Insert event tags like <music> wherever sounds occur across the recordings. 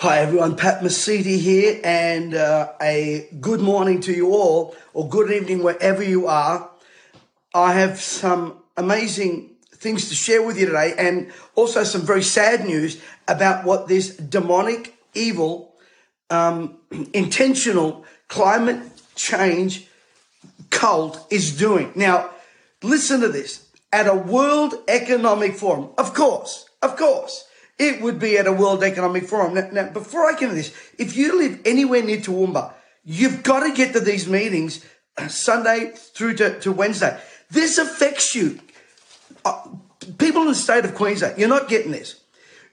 Hi everyone, Pat Mesiti here, and uh, a good morning to you all, or good evening wherever you are. I have some amazing things to share with you today, and also some very sad news about what this demonic, evil, um, <clears throat> intentional climate change cult is doing. Now, listen to this. At a World Economic Forum, of course, of course, it would be at a World Economic Forum. Now, now before I get into this, if you live anywhere near Toowoomba, you've got to get to these meetings uh, Sunday through to, to Wednesday. This affects you. Uh, people in the state of Queensland, you're not getting this.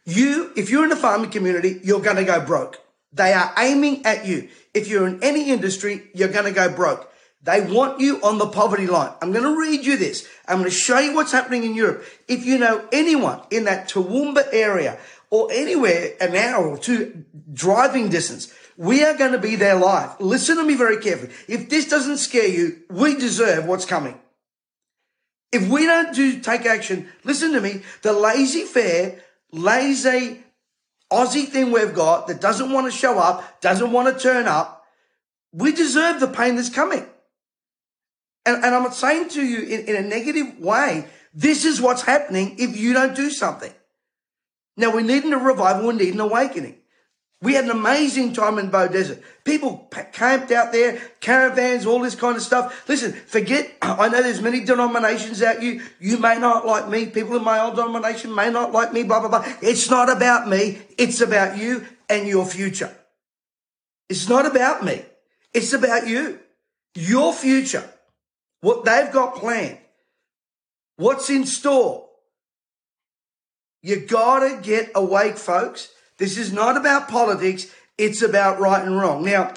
You, if you're in the farming community, you're going to go broke. They are aiming at you. If you're in any industry, you're going to go broke. They want you on the poverty line. I'm going to read you this. I'm going to show you what's happening in Europe. If you know anyone in that Toowoomba area or anywhere an hour or two driving distance, we are going to be there live. Listen to me very carefully. If this doesn't scare you, we deserve what's coming. If we don't do take action, listen to me. The lazy fair, lazy Aussie thing we've got that doesn't want to show up, doesn't want to turn up, we deserve the pain that's coming. And, and I'm not saying to you in, in a negative way, this is what's happening if you don't do something. Now we need a revival, we need an awakening. We had an amazing time in Beaudesert. People camped out there, caravans, all this kind of stuff. Listen, forget, <clears throat> I know there's many denominations out you. You may not like me. People in my old denomination may not like me, blah, blah, blah. It's not about me. It's about you and your future. It's not about me. It's about you, your future what they've got planned, what's in store. You gotta get awake, folks. This is not about politics. It's about right and wrong. Now,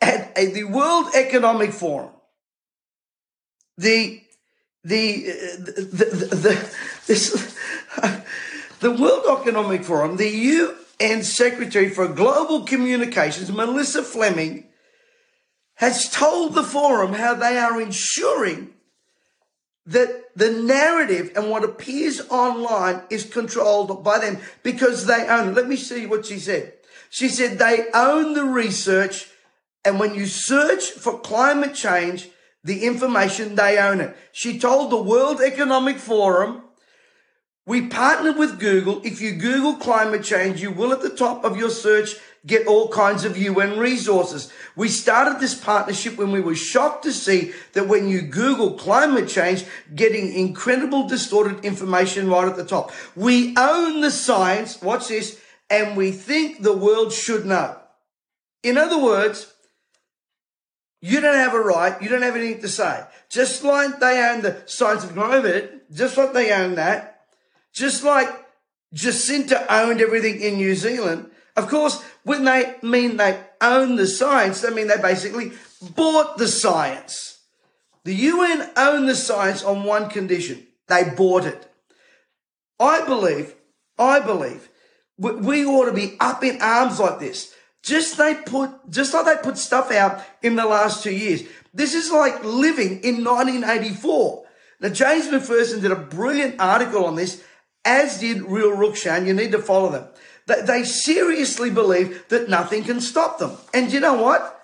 at, the World Economic Forum, the the the the, the, this, the World Economic Forum, the UN Secretary for Global Communications, Melissa Fleming, has told the forum how they are ensuring that the narrative and what appears online is controlled by them because they own. Let me see what she said. She said they own the research, and when you search for climate change, the information, they own it. She told the World Economic Forum, we partnered with Google. If you Google climate change, you will at the top of your search get all kinds of UN resources. We started this partnership when we were shocked to see that when you Google climate change, getting incredible distorted information right at the top. We own the science, watch this, and we think the world should know. In other words, you don't have a right, you don't have anything to say. Just like they own the science of method, just like they own that, just like Jacinta owned everything in New Zealand, of course, when they mean they own the science, they mean they basically bought the science. The UN own the science on one condition. They bought it. I believe, I believe we ought to be up in arms like this. Just they put, just like they put stuff out in the last two years. This is like living in 1984. Now, James McPherson did a brilliant article on this, as did Real Rukshan. You need to follow them. They seriously believe that nothing can stop them. And you know what?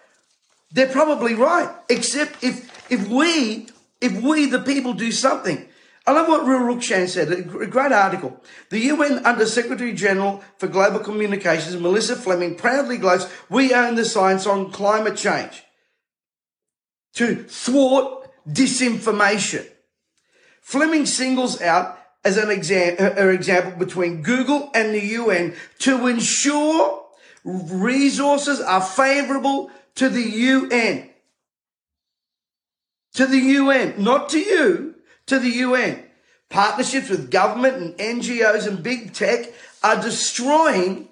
They're probably right. Except if, if we, if we, the people, do something. I love what Rukshan said, a great article. The UN Under Secretary General for Global Communications, Melissa Fleming, proudly gloats, we own the science on climate change to thwart disinformation. Fleming singles out as an example between Google and the UN to ensure resources are favorable to the UN. To the UN, not to you, to the UN. Partnerships with government and NGOs and big tech are destroying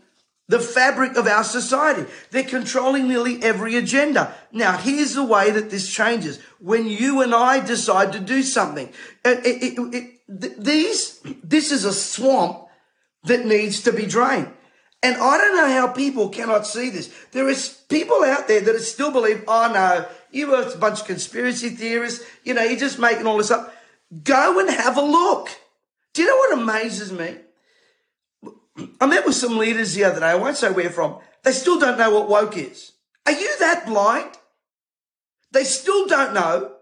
the fabric of our society. They're controlling nearly every agenda. Now, here's the way that this changes. When you and I decide to do something, it, it, it, these, this is a swamp that needs to be drained. And I don't know how people cannot see this. There is people out there that still believe, oh no, you are a bunch of conspiracy theorists. You know, you're just making all this up. Go and have a look. Do you know what amazes me? I met with some leaders the other day. I won't say where from. They still don't know what woke is. Are you that blind? They still don't know.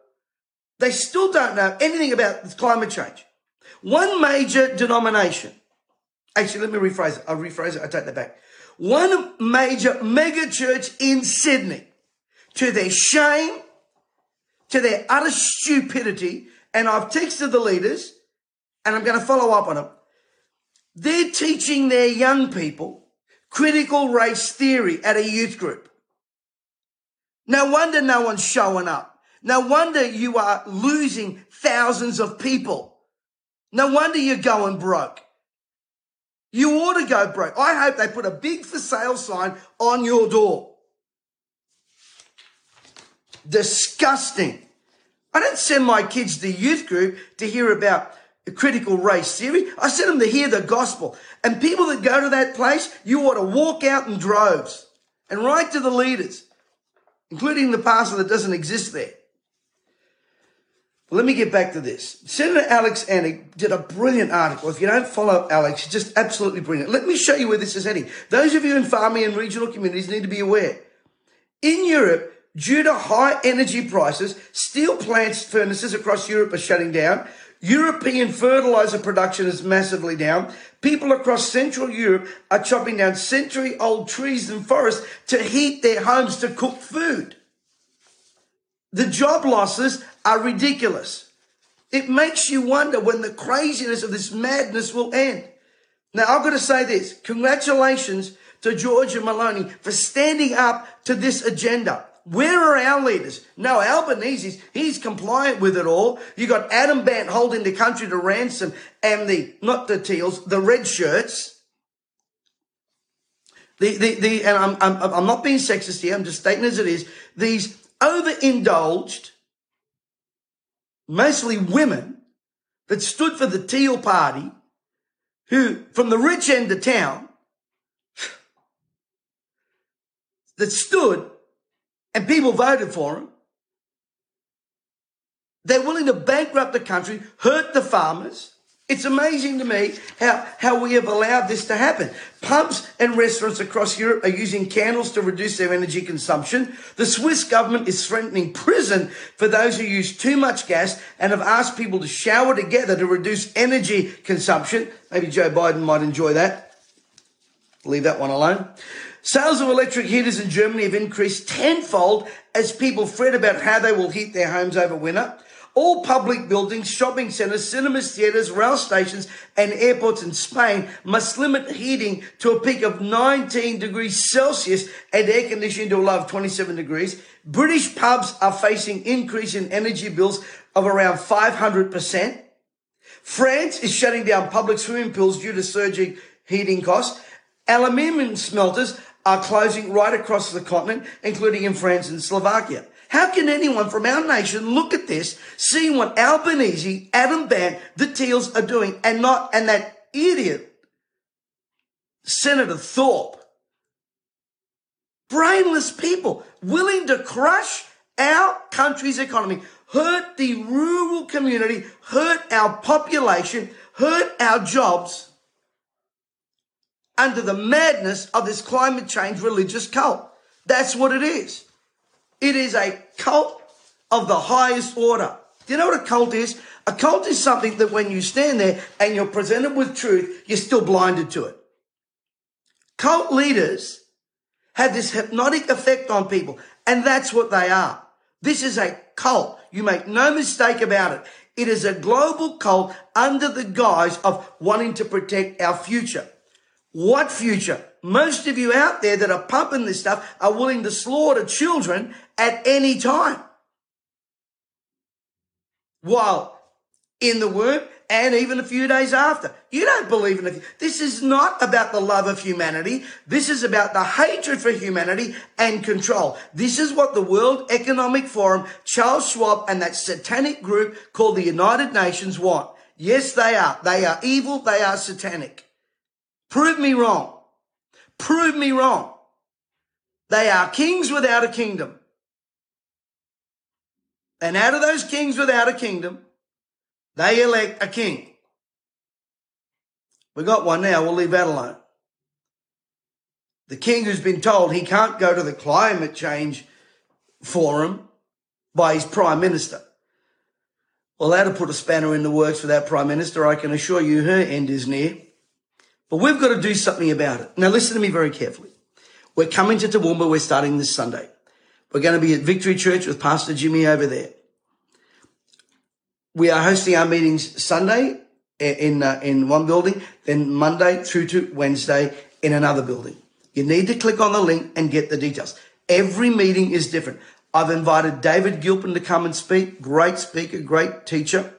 They still don't know anything about climate change. One major denomination. Actually, let me rephrase it. I'll rephrase it. I take that back. One major mega church in Sydney, to their shame, to their utter stupidity, and I've texted the leaders, and I'm going to follow up on them. They're teaching their young people critical race theory at a youth group. No wonder no one's showing up. No wonder you are losing thousands of people. No wonder you're going broke. You ought to go broke. I hope they put a big for sale sign on your door. Disgusting. I don't send my kids to youth group to hear about critical race theory. I sent them to hear the gospel. And people that go to that place, you ought to walk out in droves and write to the leaders, including the pastor that doesn't exist there. Let me get back to this. Senator Alex Anning did a brilliant article. If you don't follow Alex, just absolutely brilliant. Let me show you where this is heading. Those of you in farming and regional communities need to be aware. In Europe, due to high energy prices, steel plants furnaces across Europe are shutting down. European fertilizer production is massively down. People across Central Europe are chopping down century old trees and forests to heat their homes to cook food. The job losses are ridiculous. It makes you wonder when the craziness of this madness will end. Now, I've got to say this. Congratulations to Giorgia Meloni for standing up to this agenda. Where are our leaders? No, Albanese's, he's compliant with it all. You got Adam Bandt holding the country to ransom and the, not the teals, the red shirts. The, the, the, and I'm, I'm, I'm not being sexist here. I'm just stating as it is. These overindulged, mostly women that stood for the Teal Party, who, from the rich end of town, <sighs> that stood and people voted for them. They're willing to bankrupt the country, hurt the farmers. It's amazing to me how, how we have allowed this to happen. Pubs and restaurants across Europe are using candles to reduce their energy consumption. The Swiss government is threatening prison for those who use too much gas and have asked people to shower together to reduce energy consumption. Maybe Joe Biden might enjoy that. Leave that one alone. Sales of electric heaters in Germany have increased tenfold as people fret about how they will heat their homes over winter. All public buildings, shopping centres, cinemas, theatres, rail stations, and airports in Spain must limit heating to a peak of 19 degrees Celsius and air conditioning to a low of 27 degrees. British pubs are facing increase in energy bills of around 500%. France is shutting down public swimming pools due to surging heating costs. Aluminium smelters are closing right across the continent, including in France and Slovakia. How can anyone from our nation look at this, see what Albanese, Adam Bandt, the Teals are doing, and not, and that idiot, Senator Thorpe, brainless people willing to crush our country's economy, hurt the rural community, hurt our population, hurt our jobs under the madness of this climate change religious cult. That's what it is. It is a cult of the highest order. Do you know what a cult is? A cult is something that when you stand there and you're presented with truth, you're still blinded to it. Cult leaders have this hypnotic effect on people, and that's what they are. This is a cult. You make no mistake about it. It is a global cult under the guise of wanting to protect our future. What future? Most of you out there that are pumping this stuff are willing to slaughter children at any time. While in the womb and even a few days after. You don't believe in it. This is not about the love of humanity. This is about the hatred for humanity and control. This is what the World Economic Forum, Charles Schwab, and that satanic group called the United Nations want. Yes, they are. They are evil. They are satanic. Prove me wrong. Prove me wrong. They are kings without a kingdom. And out of those kings without a kingdom, they elect a king. We got one now. We'll leave that alone. The king who's been told he can't go to the climate change forum by his prime minister. Well, that'll put a spanner in the works for that prime minister. I can assure you her end is near. But we've got to do something about it. Now listen to me very carefully. We're coming to Toowoomba. We're starting this Sunday. We're going to be at Victory Church with Pastor Jimmy over there. We are hosting our meetings Sunday in uh, in one building, then Monday through to Wednesday in another building. You need to click on the link and get the details. Every meeting is different. I've invited David Gilpin to come and speak. Great speaker, great teacher.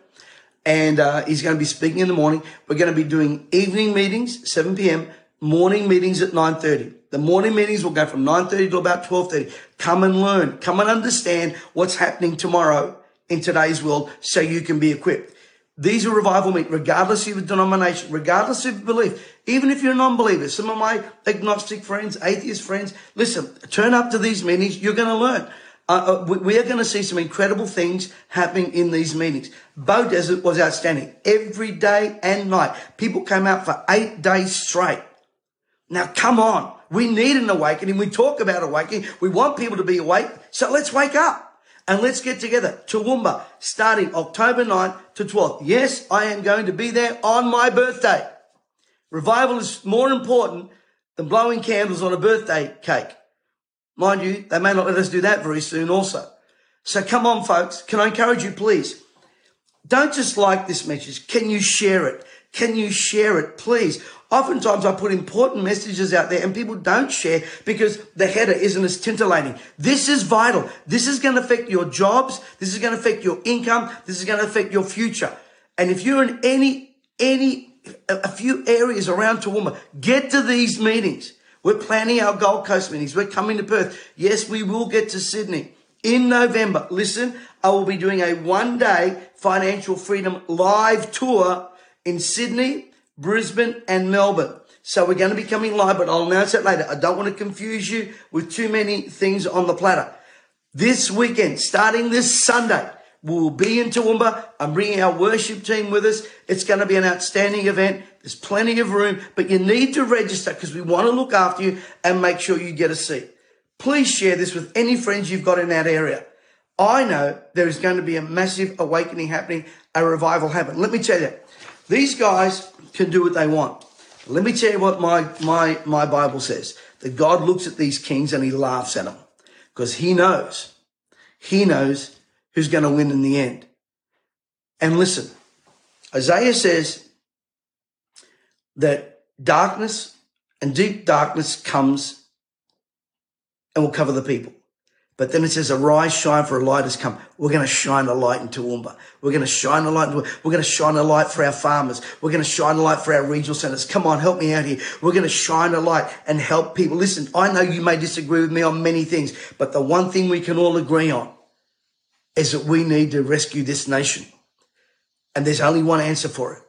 And uh, he's going to be speaking in the morning. We're going to be doing evening meetings, 7 p.m., morning meetings at 9.30. The morning meetings will go from 9.30 to about 12.30. Come and learn. Come and understand what's happening tomorrow in today's world so you can be equipped. These are revival meetings, regardless of your denomination, regardless of belief. Even if you're a non-believer, some of my agnostic friends, atheist friends, listen, turn up to these meetings. You're going to learn. Uh, uh, we are going to see some incredible things happening in these meetings. Beaudesert was outstanding. Every day and night. People came out for eight days straight. Now come on. We need an awakening. We talk about awakening. We want people to be awake. So let's wake up and let's get together. Toowoomba starting October 9th to 12th. Yes, I am going to be there on my birthday. Revival is more important than blowing candles on a birthday cake. Mind you, they may not let us do that very soon also. So come on, folks. Can I encourage you, please? Don't just like this message. Can you share it? Can you share it, please? Oftentimes I put important messages out there and people don't share because the header isn't as tintillating. This is vital. This is going to affect your jobs. This is going to affect your income. This is going to affect your future. And if you're in any, any, a few areas around Toowoomba, get to these meetings. We're planning our Gold Coast meetings. We're coming to Perth. Yes, we will get to Sydney in November. Listen, I will be doing a one day financial freedom live tour in Sydney, Brisbane, and Melbourne. So we're going to be coming live, but I'll announce that later. I don't want to confuse you with too many things on the platter. This weekend, starting this Sunday, We'll be in Toowoomba. I'm bringing our worship team with us. It's going to be an outstanding event. There's plenty of room, but you need to register because we want to look after you and make sure you get a seat. Please share this with any friends you've got in that area. I know there is going to be a massive awakening happening, a revival happening. Let me tell you, these guys can do what they want. Let me tell you what my, my, my Bible says. That God looks at these kings and he laughs at them because he knows, he knows who's going to win in the end. And listen, Isaiah says that darkness and deep darkness comes and will cover the people. But then it says, arise, shine, for a light has come. We're going to shine a light into Toowoomba. We're going to shine a light. We're going to shine a light for our farmers. We're going to shine a light for our regional centers. Come on, help me out here. We're going to shine a light and help people. Listen, I know you may disagree with me on many things, but the one thing we can all agree on is that we need to rescue this nation. And there's only one answer for it.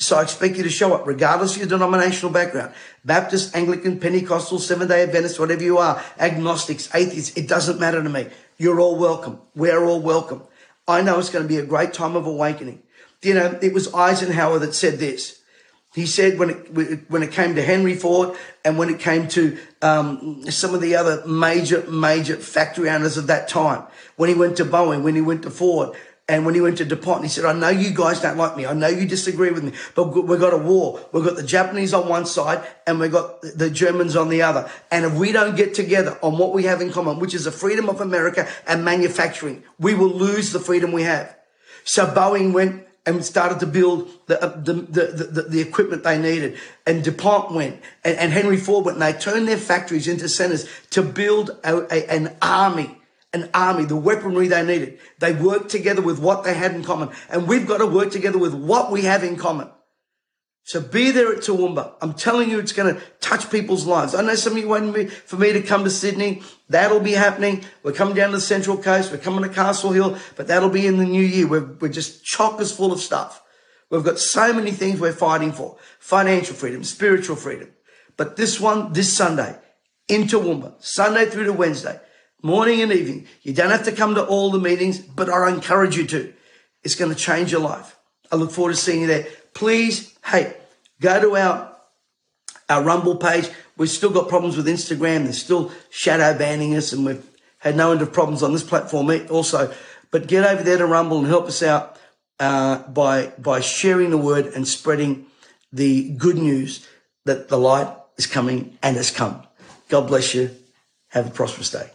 So I expect you to show up, regardless of your denominational background. Baptist, Anglican, Pentecostal, Seventh day Adventist, whatever you are, agnostics, atheists, it doesn't matter to me. You're all welcome. We're all welcome. I know it's going to be a great time of awakening. You know, it was Eisenhower that said this. He said when it, when it came to Henry Ford and when it came to um, some of the other major, major factory owners of that time, when he went to Boeing, when he went to Ford, and when he went to DuPont, he said, I know you guys don't like me. I know you disagree with me, but we've got a war. We've got the Japanese on one side and we've got the Germans on the other. And if we don't get together on what we have in common, which is the freedom of America and manufacturing, we will lose the freedom we have. So Boeing went and started to build the, uh, the, the, the, equipment they needed. And DuPont went and, Henry Ford went and they turned their factories into centers to build an army, an army, the weaponry they needed. They worked together with what they had in common. And we've got to work together with what we have in common. So be there at Toowoomba. I'm telling you, it's going to touch people's lives. I know some of you waiting for me to come to Sydney. That'll be happening. We're coming down to the Central Coast. We're coming to Castle Hill, but that'll be in the new year. We're, we're just chockers full of stuff. We've got so many things we're fighting for. Financial freedom, spiritual freedom. But this one, this Sunday, in Toowoomba, Sunday through to Wednesday, morning and evening. You don't have to come to all the meetings, but I encourage you to. It's going to change your life. I look forward to seeing you there. Please, hey, go to our our Rumble page. We've still got problems with Instagram. They're still shadow banning us, and we've had no end of problems on this platform also. But get over there to Rumble and help us out uh, by by sharing the word and spreading the good news that the light is coming and has come. God bless you. Have a prosperous day.